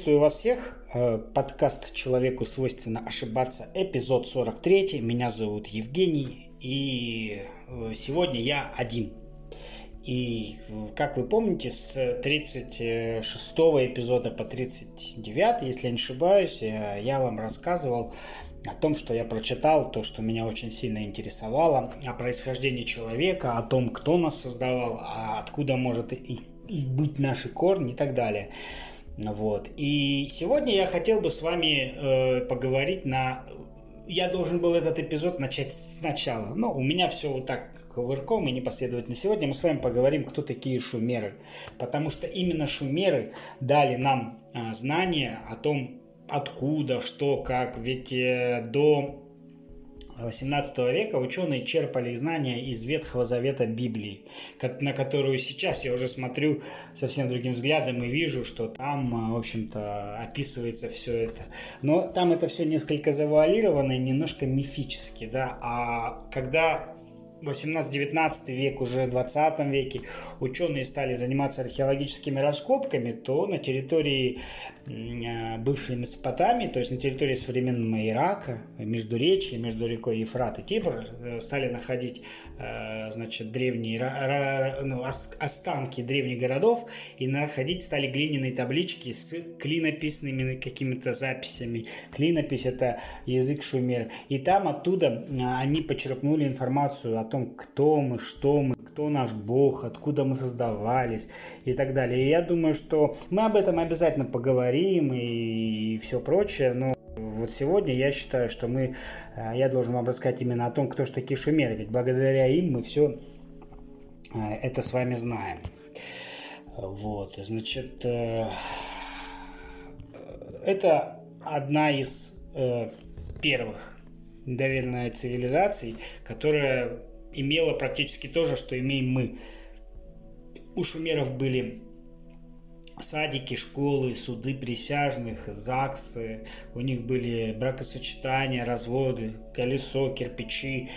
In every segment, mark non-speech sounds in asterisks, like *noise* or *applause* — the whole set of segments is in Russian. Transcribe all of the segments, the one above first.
Приветствую вас всех. Э, подкаст «Человеку свойственно ошибаться», эпизод 43. Меня зовут Евгений, и э, сегодня я один. И, как вы помните, с 36 эпизода по 39, если я не ошибаюсь, э, я вам рассказывал о том, что я прочитал, то, что меня очень сильно интересовало, о происхождении человека, о том, кто нас создавал, а откуда может и быть наши корни и так далее. Вот. И сегодня я хотел бы с вами э, поговорить на... Я должен был этот эпизод начать сначала, но у меня все вот так кувырком и непоследовательно. Сегодня мы с вами поговорим, кто такие шумеры. Потому что именно шумеры дали нам э, знания о том, откуда, что, как. Ведь э, до 18 века ученые черпали знания из Ветхого Завета Библии, на которую сейчас я уже смотрю совсем другим взглядом и вижу, что там, в общем-то, описывается все это. Но там это все несколько завуалировано и немножко мифически, да, а когда 18-19 век, уже в 20 веке ученые стали заниматься археологическими раскопками, то на территории а, бывшей Месопотамии, то есть на территории современного Ирака, между речи, между рекой Ефрат и Тибр, э, стали находить значит, древние ну, останки древних городов и находить стали глиняные таблички с клинописными какими-то записями. Клинопись – это язык шумер. И там оттуда а, они почерпнули информацию о том, кто мы, что мы, кто наш Бог, откуда мы создавались и так далее. И я думаю, что мы об этом обязательно поговорим и, и все прочее, но вот сегодня я считаю, что мы, э, я должен вам рассказать именно о том, кто же такие шумеры, ведь благодаря им мы все э, это с вами знаем. Вот, значит, э, это одна из первых доверенных цивилизаций, которая имела практически то же, что имеем мы. У шумеров были садики, школы, суды присяжных, ЗАГСы, у них были бракосочетания, разводы, колесо, кирпичи,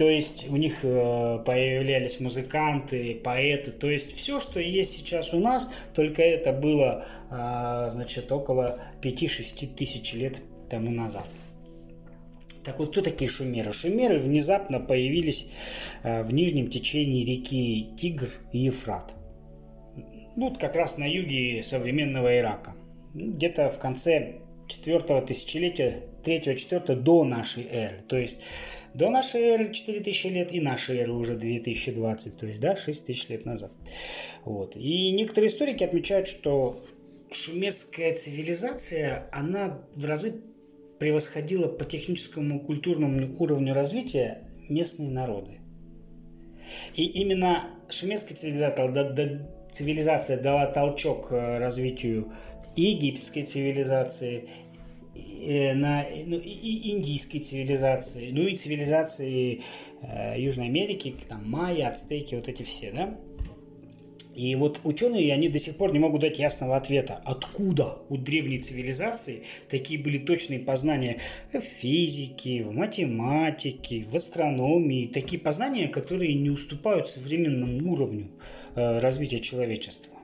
то есть у них э, появлялись музыканты, поэты, то есть все, что есть сейчас у нас, только это было, а, значит, около 5-6 тысяч лет тому назад. Так вот, кто такие шумеры? Шумеры внезапно появились э, в нижнем течении реки Тигр и Ефрат. Ну, как раз на юге современного Ирака. Ну, где-то в конце четвертого тысячелетия, третьего, четвертого до нашей эры. То есть до нашей эры 4000 лет и нашей эры уже 2020, то есть да, 6 тысяч лет назад. Вот. И некоторые историки отмечают, что шумерская цивилизация, она в разы превосходила по техническому и культурному уровню развития местные народы. И именно шумерская цивилизация, цивилизация дала толчок э, развитию и египетской цивилизации, и, на, ну, и индийской цивилизации, ну и цивилизации э, Южной Америки, там майя, ацтеки, вот эти все, да? И вот ученые, они до сих пор не могут дать ясного ответа, откуда у древней цивилизации такие были точные познания в физике, в математике, в астрономии, такие познания, которые не уступают современному уровню э, развития человечества.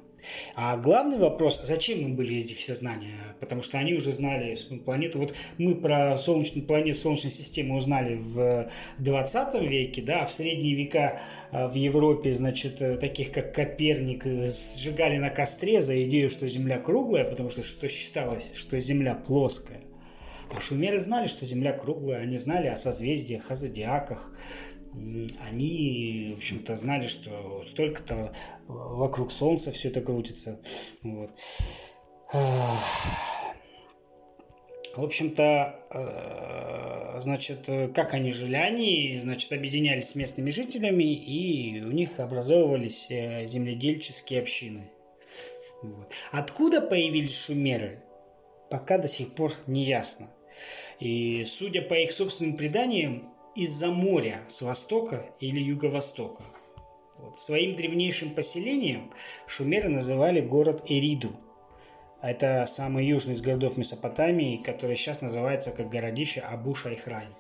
А главный вопрос, зачем им были эти все знания? Потому что они уже знали планету. Вот мы про солнечную планету Солнечной системы узнали в 20 веке, да, а в средние века а, в Европе, значит, э, таких как Коперник, э, сжигали на костре за идею, что Земля круглая, потому что, что считалось, что Земля плоская. А шумеры знали, что Земля круглая, они знали о созвездиях, о зодиаках, они, в общем-то, знали, что столько-то вокруг Солнца все это крутится. Вот. В общем-то, э, значит, как они жили? Они, значит, объединялись с местными жителями, и у них образовывались э, земледельческие общины. Вот. Откуда появились шумеры, пока до сих пор не ясно. И судя по их собственным преданиям, из-за моря с востока или юго-востока. Вот. Своим древнейшим поселением шумеры называли город Эриду. Это самый южный из городов Месопотамии, который сейчас называется как городище Абу-Шайхрайн.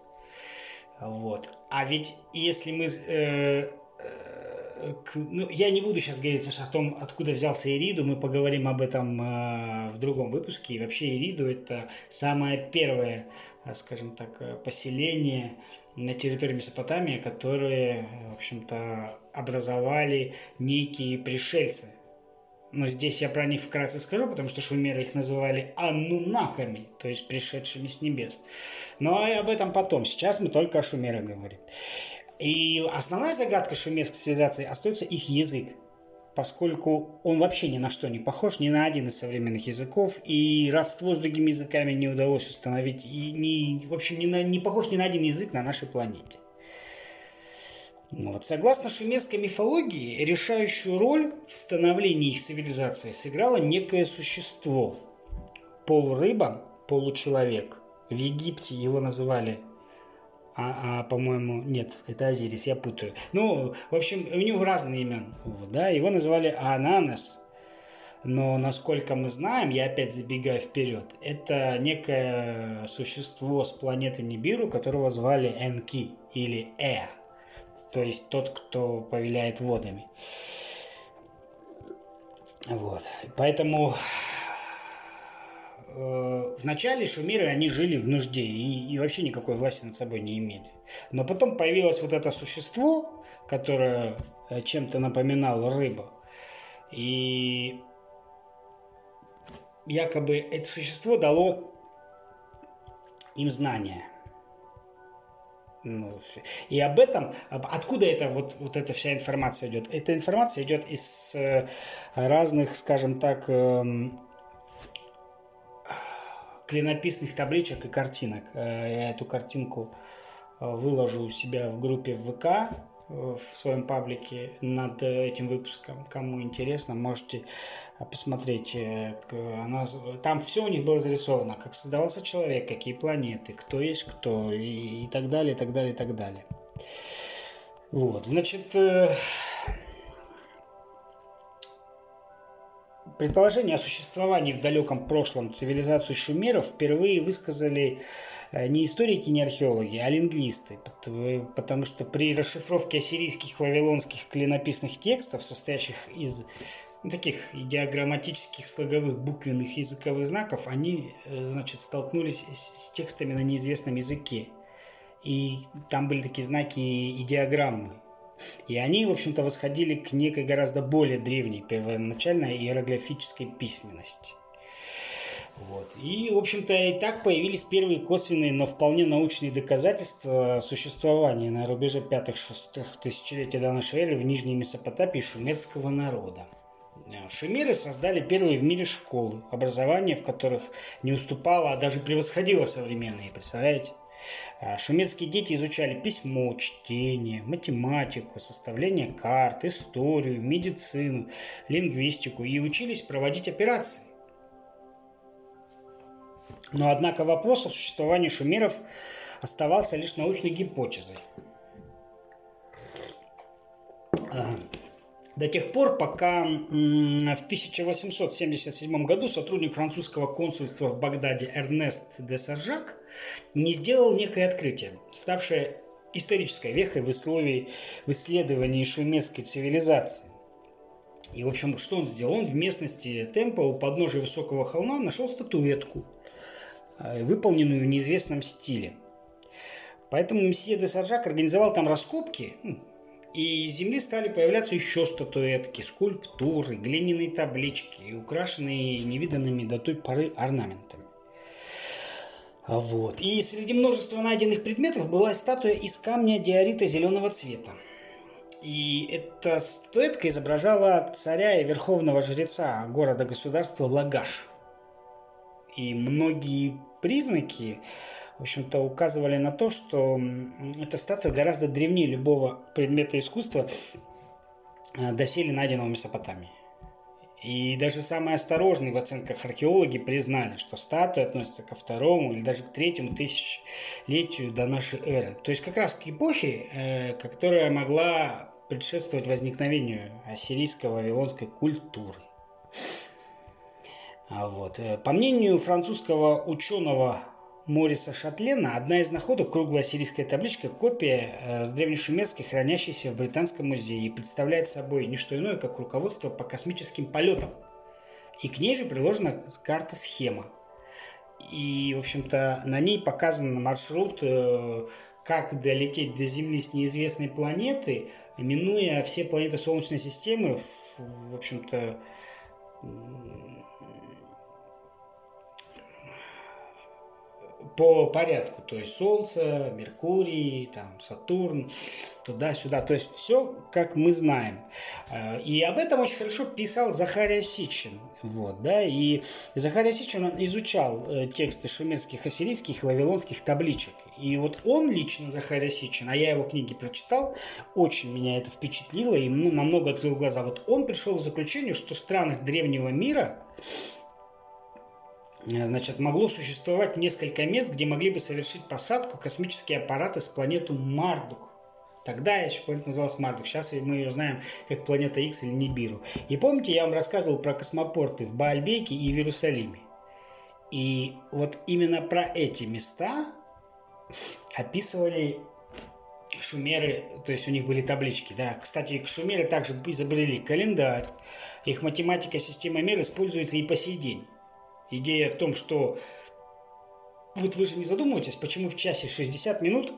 Вот. А ведь если мы э, ну, я не буду сейчас говорить о том, откуда взялся Ириду, мы поговорим об этом э, в другом выпуске. И вообще Ириду это самое первое, э, скажем так, э, поселение на территории Месопотамии, которые, в общем-то, образовали некие пришельцы. Но здесь я про них вкратце скажу, потому что шумеры их называли анунаками, то есть пришедшими с небес. Но об этом потом. Сейчас мы только о шумерах говорим. И основная загадка шумерской цивилизации остается их язык, поскольку он вообще ни на что не похож, ни на один из современных языков, и родство с другими языками не удалось установить, и не, в общем, не, на, не похож ни на один язык на нашей планете. Вот. Согласно шумерской мифологии, решающую роль в становлении их цивилизации сыграло некое существо. Полурыба, получеловек. В Египте его называли а, а по-моему, нет, это Азирис, я путаю. Ну, в общем, у него разные имена, да, его называли Ананас, но насколько мы знаем, я опять забегаю вперед, это некое существо с планеты Нибиру, которого звали Энки или Э, то есть тот, кто повеляет водами. Вот, поэтому в начале шумеры, они жили в нужде и, и вообще никакой власти над собой не имели. Но потом появилось вот это существо, которое э, чем-то напоминало рыбу. И якобы это существо дало им знания. Ну, и об этом, откуда это вот, вот эта вся информация идет? Эта информация идет из э, разных, скажем так, эм, клинописных табличек и картинок. Э, я эту картинку э, выложу у себя в группе ВК э, в своем паблике над этим выпуском. Кому интересно, можете посмотреть. Она, там все у них было зарисовано, как создавался человек, какие планеты, кто есть кто и, и так далее, и так далее, и так далее. Вот, значит, Предположение о существовании в далеком прошлом цивилизации шумеров впервые высказали э, не историки, не археологи, а лингвисты, потому что при расшифровке ассирийских вавилонских клинописных текстов, состоящих из таких диаграмматических слоговых буквенных языковых знаков, они э, значит, столкнулись с текстами на неизвестном языке. И там были такие знаки и диаграммы. И они, в общем-то, восходили к некой гораздо более древней первоначальной иероглифической письменности. Вот. И, в общем-то, и так появились первые косвенные, но вполне научные доказательства существования на рубеже 5-6 тысячелетия до нашей эры в Нижней Месопотамии шумерского народа. Шумеры создали первые в мире школы, образование в которых не уступало, а даже превосходило современные, представляете? А, шумерские дети изучали письмо, чтение, математику, составление карт, историю, медицину, лингвистику и учились проводить операции. Но однако вопрос о существовании шумеров оставался лишь научной гипотезой до тех пор, пока в 1877 году сотрудник французского консульства в Багдаде Эрнест де Саржак не сделал некое открытие, ставшее исторической вехой в, условии, в исследовании шумерской цивилизации. И, в общем, что он сделал? Он в местности Темпа у подножия высокого холма нашел статуэтку, э, выполненную в неизвестном стиле. Поэтому месье де Саржак организовал там раскопки, ну, и из земли стали появляться еще статуэтки, скульптуры, глиняные таблички, украшенные невиданными до той поры орнаментами. Вот. И среди множества найденных предметов была статуя из камня диорита зеленого цвета. И эта статуэтка изображала царя и верховного жреца города-государства Лагаш. И многие признаки в общем-то, указывали на то, что эта статуя гораздо древнее любого предмета искусства, э, доселе найденного в Месопотамии. И даже самые осторожные в оценках археологи признали, что статуя относится ко второму или даже к третьему тысячелетию до нашей эры. То есть как раз к эпохе, э, которая могла предшествовать возникновению ассирийско-вавилонской культуры. А вот. Э, по мнению французского ученого Мориса Шатлена одна из находок – круглая сирийская табличка, копия э, с древнешумерской, хранящейся в Британском музее, и представляет собой не что иное, как руководство по космическим полетам. И к ней же приложена карта-схема. И, в общем-то, на ней показан маршрут, э, как долететь до Земли с неизвестной планеты, минуя все планеты Солнечной системы, в общем-то, по порядку, то есть Солнце, Меркурий, там, Сатурн, туда-сюда, то есть все, как мы знаем. Э, и об этом очень хорошо писал Захария Сичин, вот, да, и Захария Сичин он изучал э, тексты шумерских, ассирийских и вавилонских табличек, и вот он лично, Захария Сичин, а я его книги прочитал, очень меня это впечатлило и ну, намного открыл глаза. Вот он пришел к заключению, что в странах древнего мира значит, могло существовать несколько мест, где могли бы совершить посадку космические аппараты с планету Мардук. Тогда еще планета называлась Мардук. Сейчас мы ее знаем как планета X или Нибиру. И помните, я вам рассказывал про космопорты в Баальбеке и в Иерусалиме. И вот именно про эти места описывали шумеры, то есть у них были таблички. Да. Кстати, шумеры также изобрели календарь. Их математика система мер используется и по сей день. Идея в том, что вот вы же не задумываетесь, почему в часе 60 минут,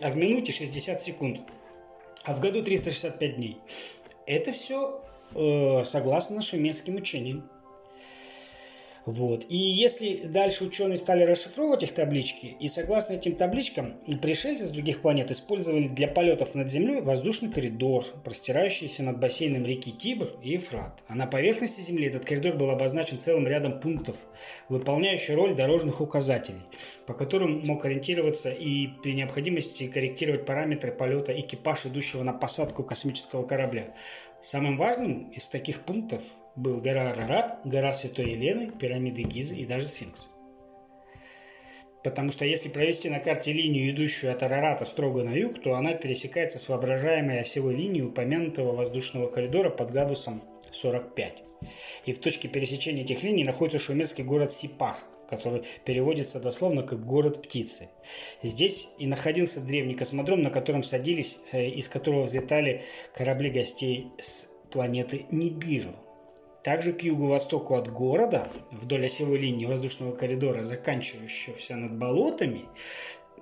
а в минуте 60 секунд, а в году 365 дней. Это все э, согласно шумерским учениям. Вот. И если дальше ученые стали расшифровывать их таблички, и согласно этим табличкам, пришельцы с других планет использовали для полетов над Землей воздушный коридор, простирающийся над бассейном реки Тибр и Ефрат. А на поверхности Земли этот коридор был обозначен целым рядом пунктов, выполняющих роль дорожных указателей, по которым мог ориентироваться и при необходимости корректировать параметры полета экипаж, идущего на посадку космического корабля. Самым важным из таких пунктов был гора Арарат, гора Святой Елены, пирамиды Гизы и даже Сфинкс. Потому что если провести на карте линию, идущую от Арарата строго на юг, то она пересекается с воображаемой осевой линией упомянутого воздушного коридора под градусом 45. И в точке пересечения этих линий находится шумерский город Сипар, который переводится дословно как «город птицы». Здесь и находился древний космодром, на котором садились, э, из которого взлетали корабли гостей с планеты Нибиру. Также к юго-востоку от города, вдоль осевой линии воздушного коридора, заканчивающегося над болотами,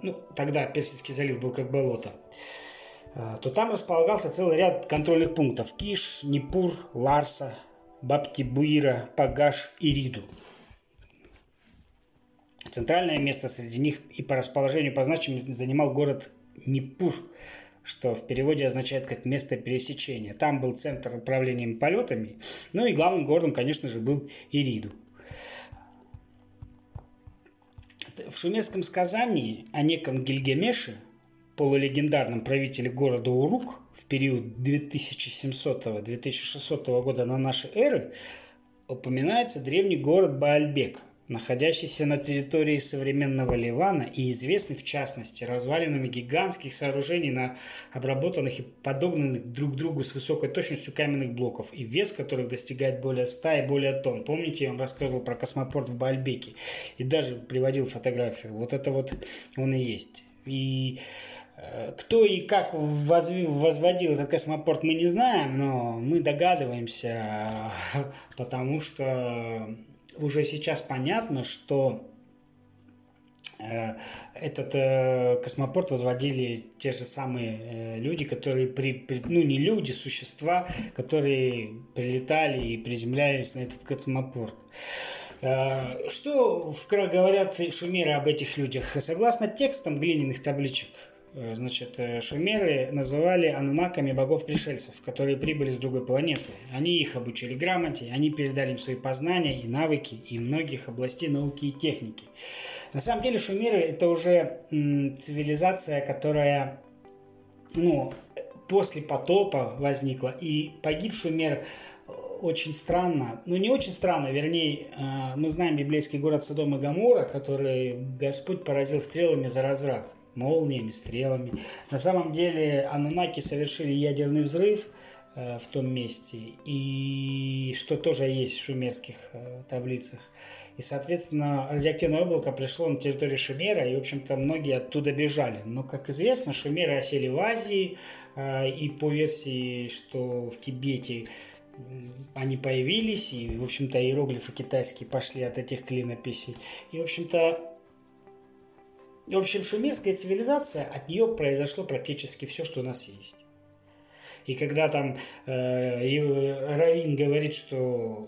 ну, тогда Персидский залив был как болото, э, то там располагался целый ряд контрольных пунктов. Киш, Непур, Ларса, Баптибуира, Пагаш и Риду. Центральное место среди них и по расположению по значимости занимал город Непур, что в переводе означает как место пересечения. Там был центр управления полетами, ну и главным городом, конечно же, был Ириду. В шумерском сказании о неком Гильгамеше, полулегендарном правителе города Урук в период 2700-2600 года на нашей эры, упоминается древний город Баальбек, находящийся на территории современного Ливана и известный в частности развалинами гигантских сооружений на обработанных и подогнанных друг другу с высокой точностью каменных блоков и вес которых достигает более 100 и более тонн. Помните, я вам рассказывал про космопорт в Бальбеке и даже приводил фотографию. Вот это вот он и есть. И э, кто и как возводил этот космопорт, мы не знаем, но мы догадываемся, *laughs* потому что уже сейчас понятно, что э, этот э, космопорт возводили те же самые э, люди, которые при, при, ну не люди, существа, которые прилетали и приземлялись на этот космопорт. Э, что говорят шумеры об этих людях? Согласно текстам глиняных табличек, значит, э, шумеры называли анунаками богов-пришельцев, которые прибыли с другой планеты. Они их обучили грамоте, они передали им свои познания и навыки и многих областей науки и техники. На самом деле шумеры это уже цивилизация, которая ну, после потопа возникла. И погиб шумер э, очень странно, ну не очень странно, вернее, мы знаем библейский город Содом и Гамора, который Господь поразил стрелами за разврат молниями, стрелами. На самом деле Анунаки совершили ядерный взрыв, в том месте, и что тоже есть в шумерских таблицах. И, соответственно, радиоактивное облако пришло на территорию Шумера, и, в общем-то, многие оттуда бежали. Но, как известно, шумеры осели в Азии, и по версии, что в Тибете они появились, и, в общем-то, иероглифы китайские пошли от этих клинописей. И, в общем-то, в общем, шумерская цивилизация, от нее произошло практически все, что у нас есть. И когда там э, Равин говорит, что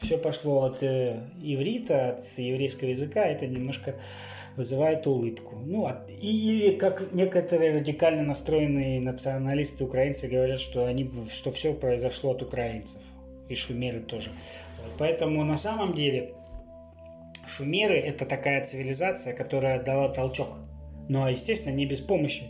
все пошло от э, иврита, от еврейского языка, это немножко вызывает улыбку. Ну, от, или как некоторые радикально настроенные националисты украинцы говорят, что, они, что все произошло от украинцев. И шумеры тоже. Поэтому на самом деле шумеры это такая цивилизация, которая дала толчок. Ну а естественно не без помощи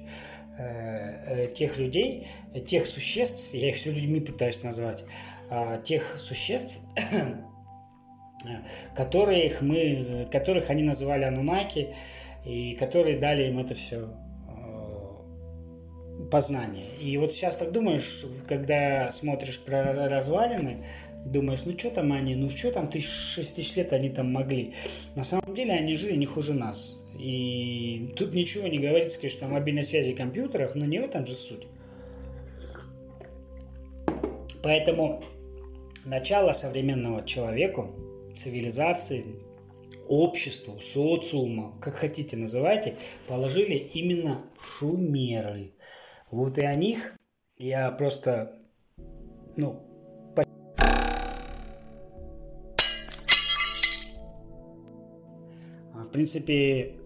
э, э, тех людей, тех существ, я их все людьми пытаюсь назвать, э, тех существ, *coughs* которых, мы, которых они называли анунаки, и которые дали им это все э, познание. И вот сейчас так думаешь, когда смотришь про развалины, думаешь, ну что там они, ну что там, тысяч, шесть тысяч лет они там могли. На самом деле они жили не хуже нас. И тут ничего не говорится, конечно, о мобильной связи и компьютерах, но не в этом же суть. Поэтому начало современного человеку цивилизации, обществу, социума, как хотите называйте, положили именно шумеры. Вот и о них я просто, ну, принципе,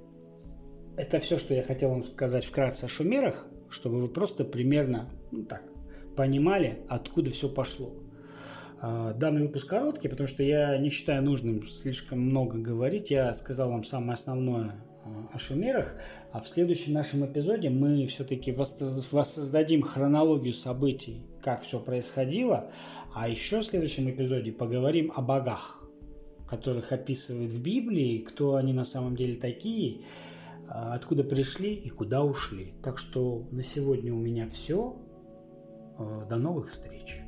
это все, что я хотел вам сказать вкратце о шумерах, чтобы вы просто примерно, ну так, понимали, откуда все пошло. А, данный выпуск короткий, потому что я не считаю нужным слишком много говорить. Я сказал вам самое основное а, о шумерах, а в следующем нашем эпизоде мы все-таки воссоздадим хронологию событий, как все происходило, а еще в следующем эпизоде поговорим о богах, которых описывают в Библии, кто они на самом деле такие, а, откуда пришли и куда ушли. Так что на сегодня у меня все. До новых встреч!